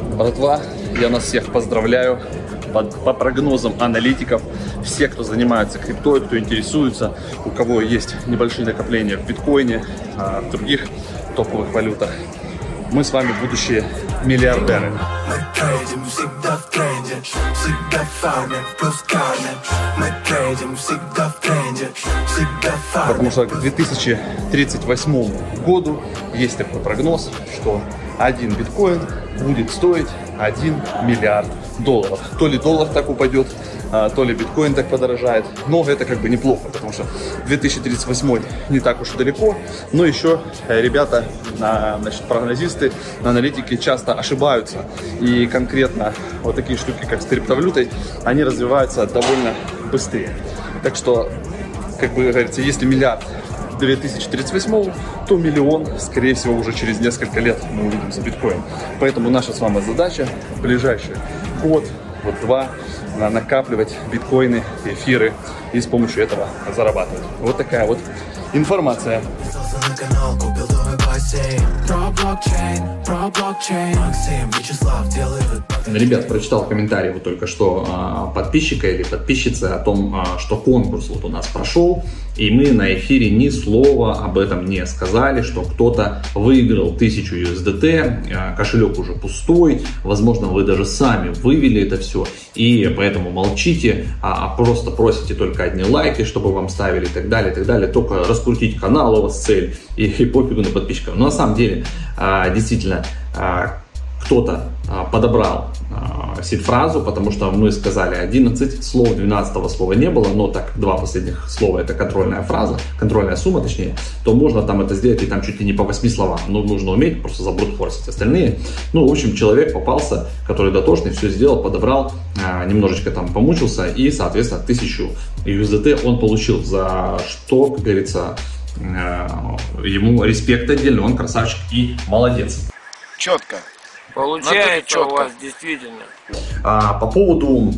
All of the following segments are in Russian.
Братва, я нас всех поздравляю. По, по прогнозам аналитиков, все, кто занимается криптой, кто интересуется, у кого есть небольшие накопления в биткоине, а, в других топовых валютах, мы с вами будущие миллиардеры. Мы трейдим всегда в тренде, всегда фармим, плюс кармим. Мы трейдим всегда в тренде, всегда фармим. Потому что к 2038 году есть такой прогноз, что один биткоин будет стоить 1 миллиард долларов. То ли доллар так упадет, а, то ли биткоин так подорожает. Но это как бы неплохо, потому что 2038 не так уж и далеко. Но еще э, ребята, значит, прогнозисты, аналитики часто ошибаются. И конкретно вот такие штуки, как с криптовалютой, они развиваются довольно быстрее. Так что, как бы говорится, если миллиард 2038, то миллион, скорее всего, уже через несколько лет мы увидим за биткоин. Поэтому наша с вами задача в ближайший год, вот два, на- накапливать биткоины, эфиры и с помощью этого зарабатывать. Вот такая вот информация. Бассейн. Про блокчейн, про блокчейн. Максим, Вячеслав делают Ребят, прочитал комментарий вот только что а, подписчика или подписчицы о том, а, что конкурс вот у нас прошел, и мы на эфире ни слова об этом не сказали, что кто-то выиграл 1000 USDT, а, кошелек уже пустой, возможно, вы даже сами вывели это все, и поэтому молчите, а просто просите только одни лайки, чтобы вам ставили и так далее, и так далее, только раскрутить канал у вас цель, и, и пофигу на подписчиков. Но на самом деле, а, действительно, а, кто-то а, подобрал сид-фразу, потому что мы сказали 11 слов, 12 слова не было, но так два последних слова это контрольная фраза, контрольная сумма точнее, то можно там это сделать и там чуть ли не по 8 словам. Но нужно уметь просто забрутфорсить остальные. Ну, в общем, человек попался, который дотошный, все сделал, подобрал, немножечко там помучился и, соответственно, 1000 USDT он получил, за что, как говорится, ему респект отдельный, он красавчик и молодец. Четко. Получается Надо у вас действительно. А, по поводу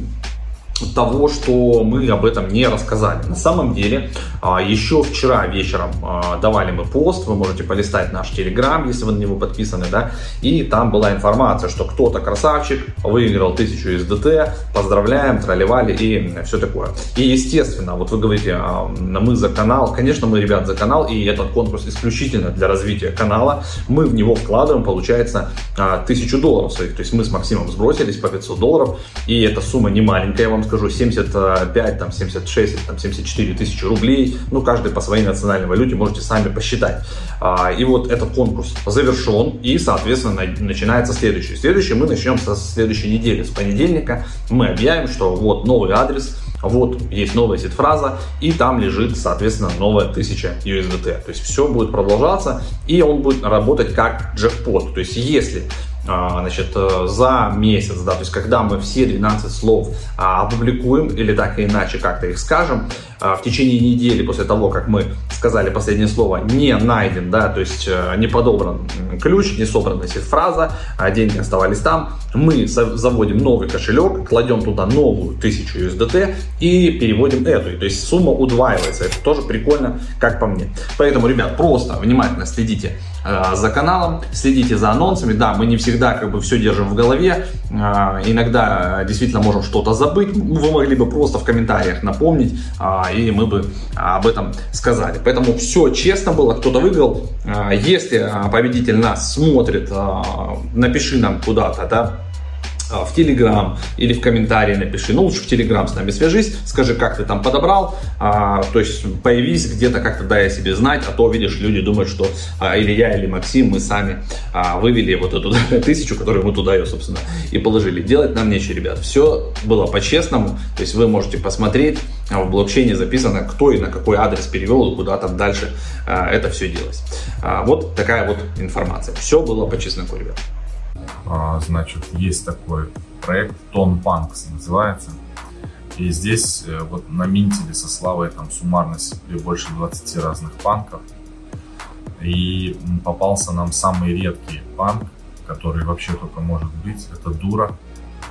того, что мы об этом не рассказали. На самом деле, а, еще вчера вечером а, давали мы пост, вы можете полистать наш телеграм, если вы на него подписаны, да, и там была информация, что кто-то красавчик выиграл 1000 SDT, поздравляем, тролливали и все такое. И естественно, вот вы говорите, а, мы за канал, конечно, мы, ребят, за канал, и этот конкурс исключительно для развития канала, мы в него вкладываем, получается, а, 1000 долларов своих, то есть мы с Максимом сбросились по 500 долларов, и эта сумма не маленькая, вам скажу, 75, там, 76, там, 74 тысячи рублей, ну, каждый по своей национальной валюте, можете сами посчитать. А, И вот этот конкурс завершен, и, соответственно, на- начинается следующий. Следующий мы начнем со следующей недели, с понедельника. Мы объявим, что вот новый адрес, вот есть новая сид-фраза, и там лежит, соответственно, новая 1000 USDT. То есть все будет продолжаться, и он будет работать как джекпот. То есть если значит, э, за месяц, да, то есть когда мы все 12 слов а, опубликуем или так или иначе как-то их скажем, а, в течение недели после того, как мы сказали последнее слово, не найден, да, то есть э, не подобран ключ, не собрана фраза, а деньги оставались там, мы за- заводим новый кошелек, кладем туда новую 1000 USDT и переводим эту, то есть сумма удваивается, это тоже прикольно, как по мне. Поэтому, ребят, просто внимательно следите э, за каналом, следите за анонсами. Да, мы не всегда как бы все держим в голове. Э, иногда действительно можем что-то забыть. Вы могли бы просто в комментариях напомнить, э, и мы бы об этом сказали. Поэтому все честно было, кто-то выиграл. Э, если э, победитель нас смотрит, напиши нам куда-то, да, а, в Телеграм или в комментарии напиши. Ну, лучше в Телеграм с нами свяжись, скажи, как ты там подобрал. А, то есть появись где-то как-то, дай о себе знать, а то, видишь, люди думают, что а, или я, или Максим, мы сами а, вывели вот эту тысячу, которую мы туда ее, собственно, и положили. Делать нам нечего, ребят. Все было по-честному. То есть вы можете посмотреть, а, в блокчейне записано, кто и на какой адрес перевел, и куда там дальше а, это все делать. А, вот такая вот информация. Все было по чесноку, ребят. А, Значит, есть такой проект Тон Панкс называется. И здесь э, вот на Минтеле со Славой там суммарно себе больше 20 разных панков. И попался нам самый редкий панк, который вообще только может быть. Это Дура.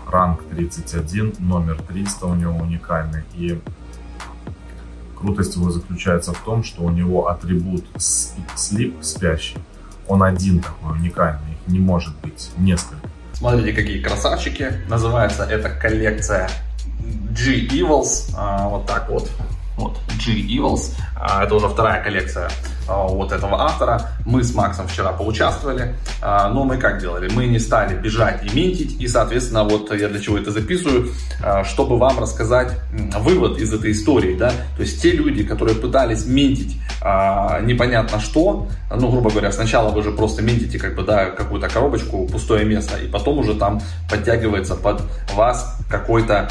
Ранг 31, номер 300 у него уникальный. И крутость его заключается в том, что у него атрибут слип спящий. Он один такой уникальный, их не может быть несколько. Смотрите, какие красавчики. Называется эта коллекция G-Evils. А, вот так вот. Вот, G-Evils. А, это уже вторая коллекция а, вот этого автора. Мы с Максом вчера поучаствовали, а, но мы как делали? Мы не стали бежать и минтить, и, соответственно, вот я для чего это записываю, чтобы вам рассказать вывод из этой истории, да, то есть те люди, которые пытались минтить непонятно что, ну, грубо говоря, сначала вы же просто минтите как бы, да, какую-то коробочку, пустое место, и потом уже там подтягивается под вас какой-то,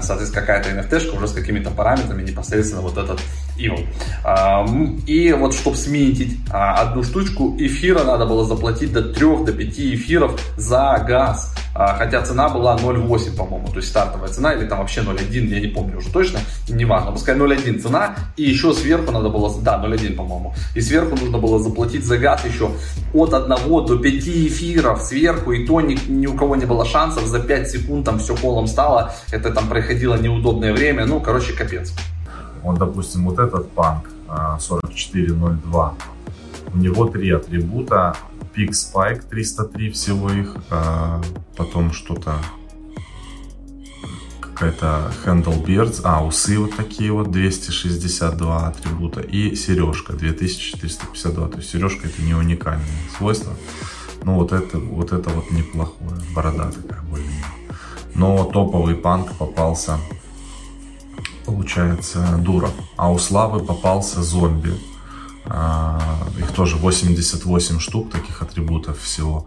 соответственно, какая-то NFT-шка уже с какими-то параметрами непосредственно вот этот evil. И вот чтобы сменить а, одну штучку эфира, надо было заплатить до 3 до 5 эфиров за газ. А, хотя цена была 0,8, по-моему, то есть стартовая цена, или там вообще 0,1, я не помню уже точно, не важно, пускай 0,1 цена, и еще сверху надо было, да, 0,1, по-моему, и сверху нужно было заплатить за газ еще от 1 до 5 эфиров сверху, и то ни, ни у кого не было шансов, за 5 секунд там все колом стало, это там проходило неудобное время, ну, короче, капец. Вот, допустим, вот этот панк 4402, у него три атрибута, Peak Spike 303 всего их, а, потом что-то какая-то Handle а, усы вот такие вот, 262 атрибута, и сережка 2452, то есть сережка это не уникальное свойство, но вот это вот, это вот неплохое, борода такая более Но топовый панк попался получается, Дура. А у Славы попался зомби. А, их тоже 88 штук, таких атрибутов всего.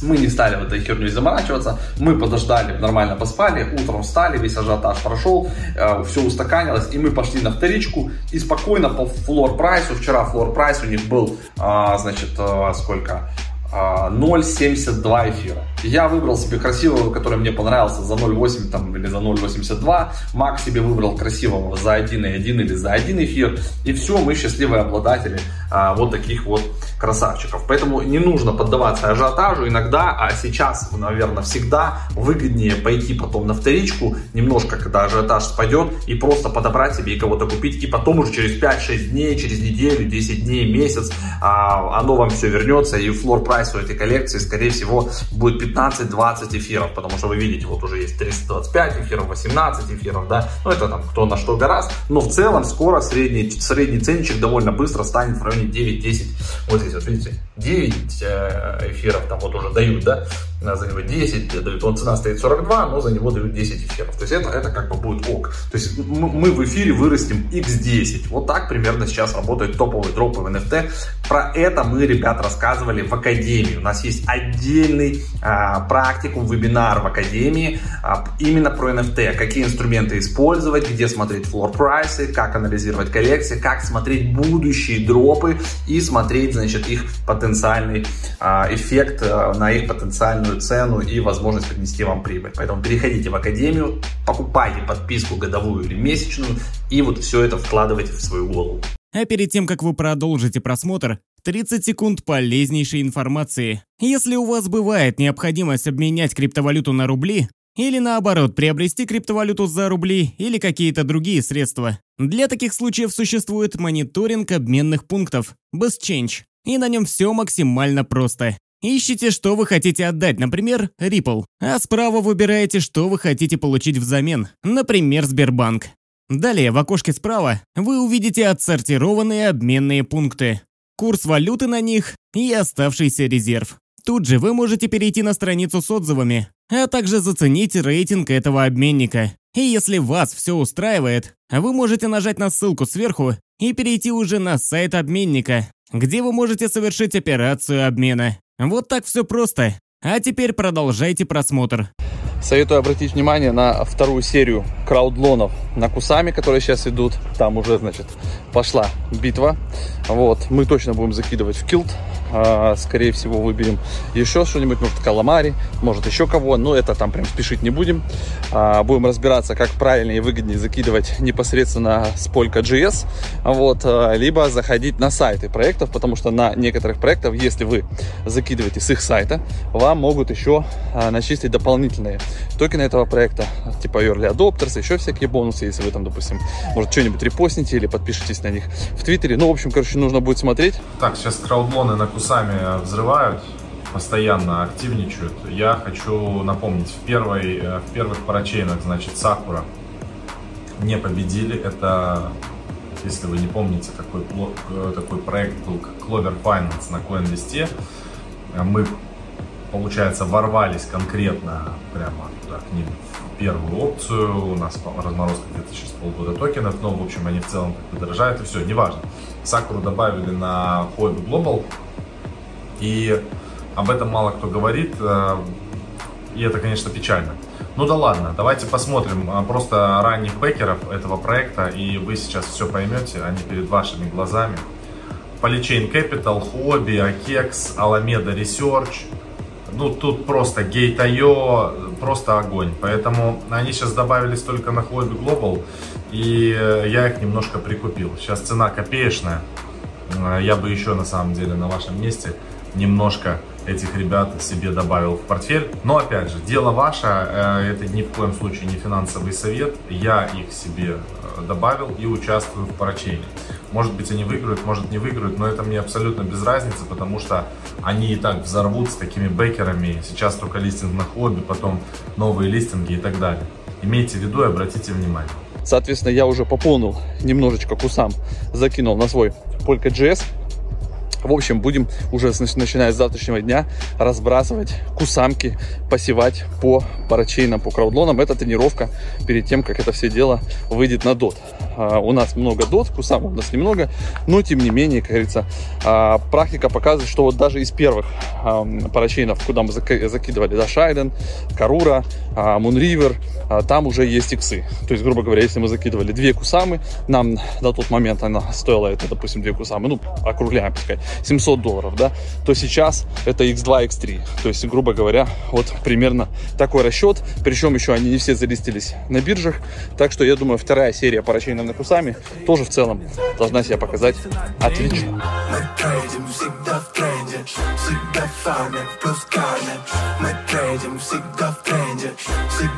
Мы не стали в этой херню заморачиваться, мы подождали, нормально поспали, утром встали, весь ажиотаж прошел, э, все устаканилось, и мы пошли на вторичку, и спокойно по флор прайсу, вчера флор прайс у них был, а, значит, э, сколько, 0,72 а, эфира. Я выбрал себе красивого, который мне понравился за 0,8 там, или за 0,82. Мак себе выбрал красивого за 1,1 или за 1 эфир. И все, мы счастливые обладатели а, вот таких вот красавчиков. Поэтому не нужно поддаваться ажиотажу иногда, а сейчас, наверное, всегда выгоднее пойти потом на вторичку, немножко, когда ажиотаж спадет, и просто подобрать себе и кого-то купить. И потом уже через 5-6 дней, через неделю, 10 дней, месяц, а, оно вам все вернется, и флор прайс прайс у этой коллекции, скорее всего, будет 15-20 эфиров, потому что вы видите, вот уже есть 325 эфиров, 18 эфиров, да, ну это там кто на что гораздо, но в целом скоро средний, средний ценничек довольно быстро станет в районе 9-10, вот здесь вот видите, 9 э, эфиров там вот уже дают, да, за него 10 дают, он цена стоит 42, но за него дают 10 эфиров, то есть это, это как бы будет ок, то есть мы в эфире вырастим x10, вот так примерно сейчас работают топовые дропы в NFT, про это мы, ребят, рассказывали в Академии, Академии. У нас есть отдельный а, практикум, вебинар в Академии а, именно про NFT. Какие инструменты использовать, где смотреть floor прайсы, как анализировать коллекции, как смотреть будущие дропы и смотреть, значит, их потенциальный а, эффект а, на их потенциальную цену и возможность принести вам прибыль. Поэтому переходите в Академию, покупайте подписку годовую или месячную и вот все это вкладывайте в свою голову. А перед тем, как вы продолжите просмотр, 30 секунд полезнейшей информации. Если у вас бывает необходимость обменять криптовалюту на рубли, или наоборот, приобрести криптовалюту за рубли или какие-то другие средства. Для таких случаев существует мониторинг обменных пунктов BestChange, и на нем все максимально просто. Ищите, что вы хотите отдать, например, Ripple, а справа выбираете, что вы хотите получить взамен, например, Сбербанк. Далее в окошке справа вы увидите отсортированные обменные пункты, курс валюты на них и оставшийся резерв. Тут же вы можете перейти на страницу с отзывами, а также заценить рейтинг этого обменника. И если вас все устраивает, вы можете нажать на ссылку сверху и перейти уже на сайт обменника, где вы можете совершить операцию обмена. Вот так все просто. А теперь продолжайте просмотр. Советую обратить внимание на вторую серию краудлонов на Кусами, которые сейчас идут. Там уже, значит, пошла битва. Вот, мы точно будем закидывать в килт. А, скорее всего, выберем еще что-нибудь, может, каламари, может, еще кого. Но это там прям спешить не будем. А, будем разбираться, как правильнее и выгоднее закидывать непосредственно с Polka.js. Вот, а, либо заходить на сайты проектов, потому что на некоторых проектах, если вы закидываете с их сайта, вам могут еще начислить дополнительные токены этого проекта, типа Early Adopters, еще всякие бонусы, если вы там, допустим, может, что-нибудь репостните или подпишитесь на них в Твиттере. Ну, в общем, короче, нужно будет смотреть. Так, сейчас краудлоны на Кусами взрывают. постоянно активничают. Я хочу напомнить, в, первой, э, в первых парачейнах, значит, Сакура не победили. Это, если вы не помните, такой, э, такой проект был как Clover Finance на CoinList. Мы, получается, ворвались конкретно прямо туда, к ним в первую опцию. У нас разморозка где-то сейчас полгода токенов, но, в общем, они в целом как бы дорожают, и все, неважно. Сакуру добавили на Hobby Global, и об этом мало кто говорит, э, и это, конечно, печально. Ну да ладно, давайте посмотрим а, просто ранних бэкеров этого проекта, и вы сейчас все поймете, они перед вашими глазами. Polychain Capital, Hobby, Akex, Alameda Research. Ну, тут просто Gate.io, просто огонь. Поэтому они сейчас добавились только на Hobby Global, и э, я их немножко прикупил. Сейчас цена копеечная. Э, я бы еще, на самом деле, на вашем месте немножко этих ребят себе добавил в портфель. Но опять же, дело ваше, э, это ни в коем случае не финансовый совет. Я их себе добавил и участвую в парачейне. Может быть они выиграют, может не выиграют, но это мне абсолютно без разницы, потому что они и так взорвут с такими бэкерами. Сейчас только листинг на хобби, потом новые листинги и так далее. Имейте в виду и обратите внимание. Соответственно, я уже пополнил немножечко кусам, закинул на свой Polka.js в общем, будем уже начиная с завтрашнего дня разбрасывать кусамки, посевать по парачейнам, по краудлонам. Это тренировка перед тем, как это все дело выйдет на дот. А, у нас много дот, кусам у нас немного, но тем не менее, как говорится, а, практика показывает, что вот даже из первых а, парачейнов, куда мы закидывали, да, Шайден, Карура, Мунривер, там уже есть иксы. То есть, грубо говоря, если мы закидывали две кусамы, нам на тот момент она стоила, это, допустим, две кусамы, ну, округляем, пускай, 700 долларов, да, то сейчас это x2, x3. То есть, грубо говоря, вот примерно такой расчет. Причем еще они не все залистились на биржах. Так что я думаю, вторая серия парачейными кусами тоже в целом должна себя показать отлично. Мы трейдим всегда в тренде, всегда фармим, плюс кармим. Мы трейдим всегда в тренде, всегда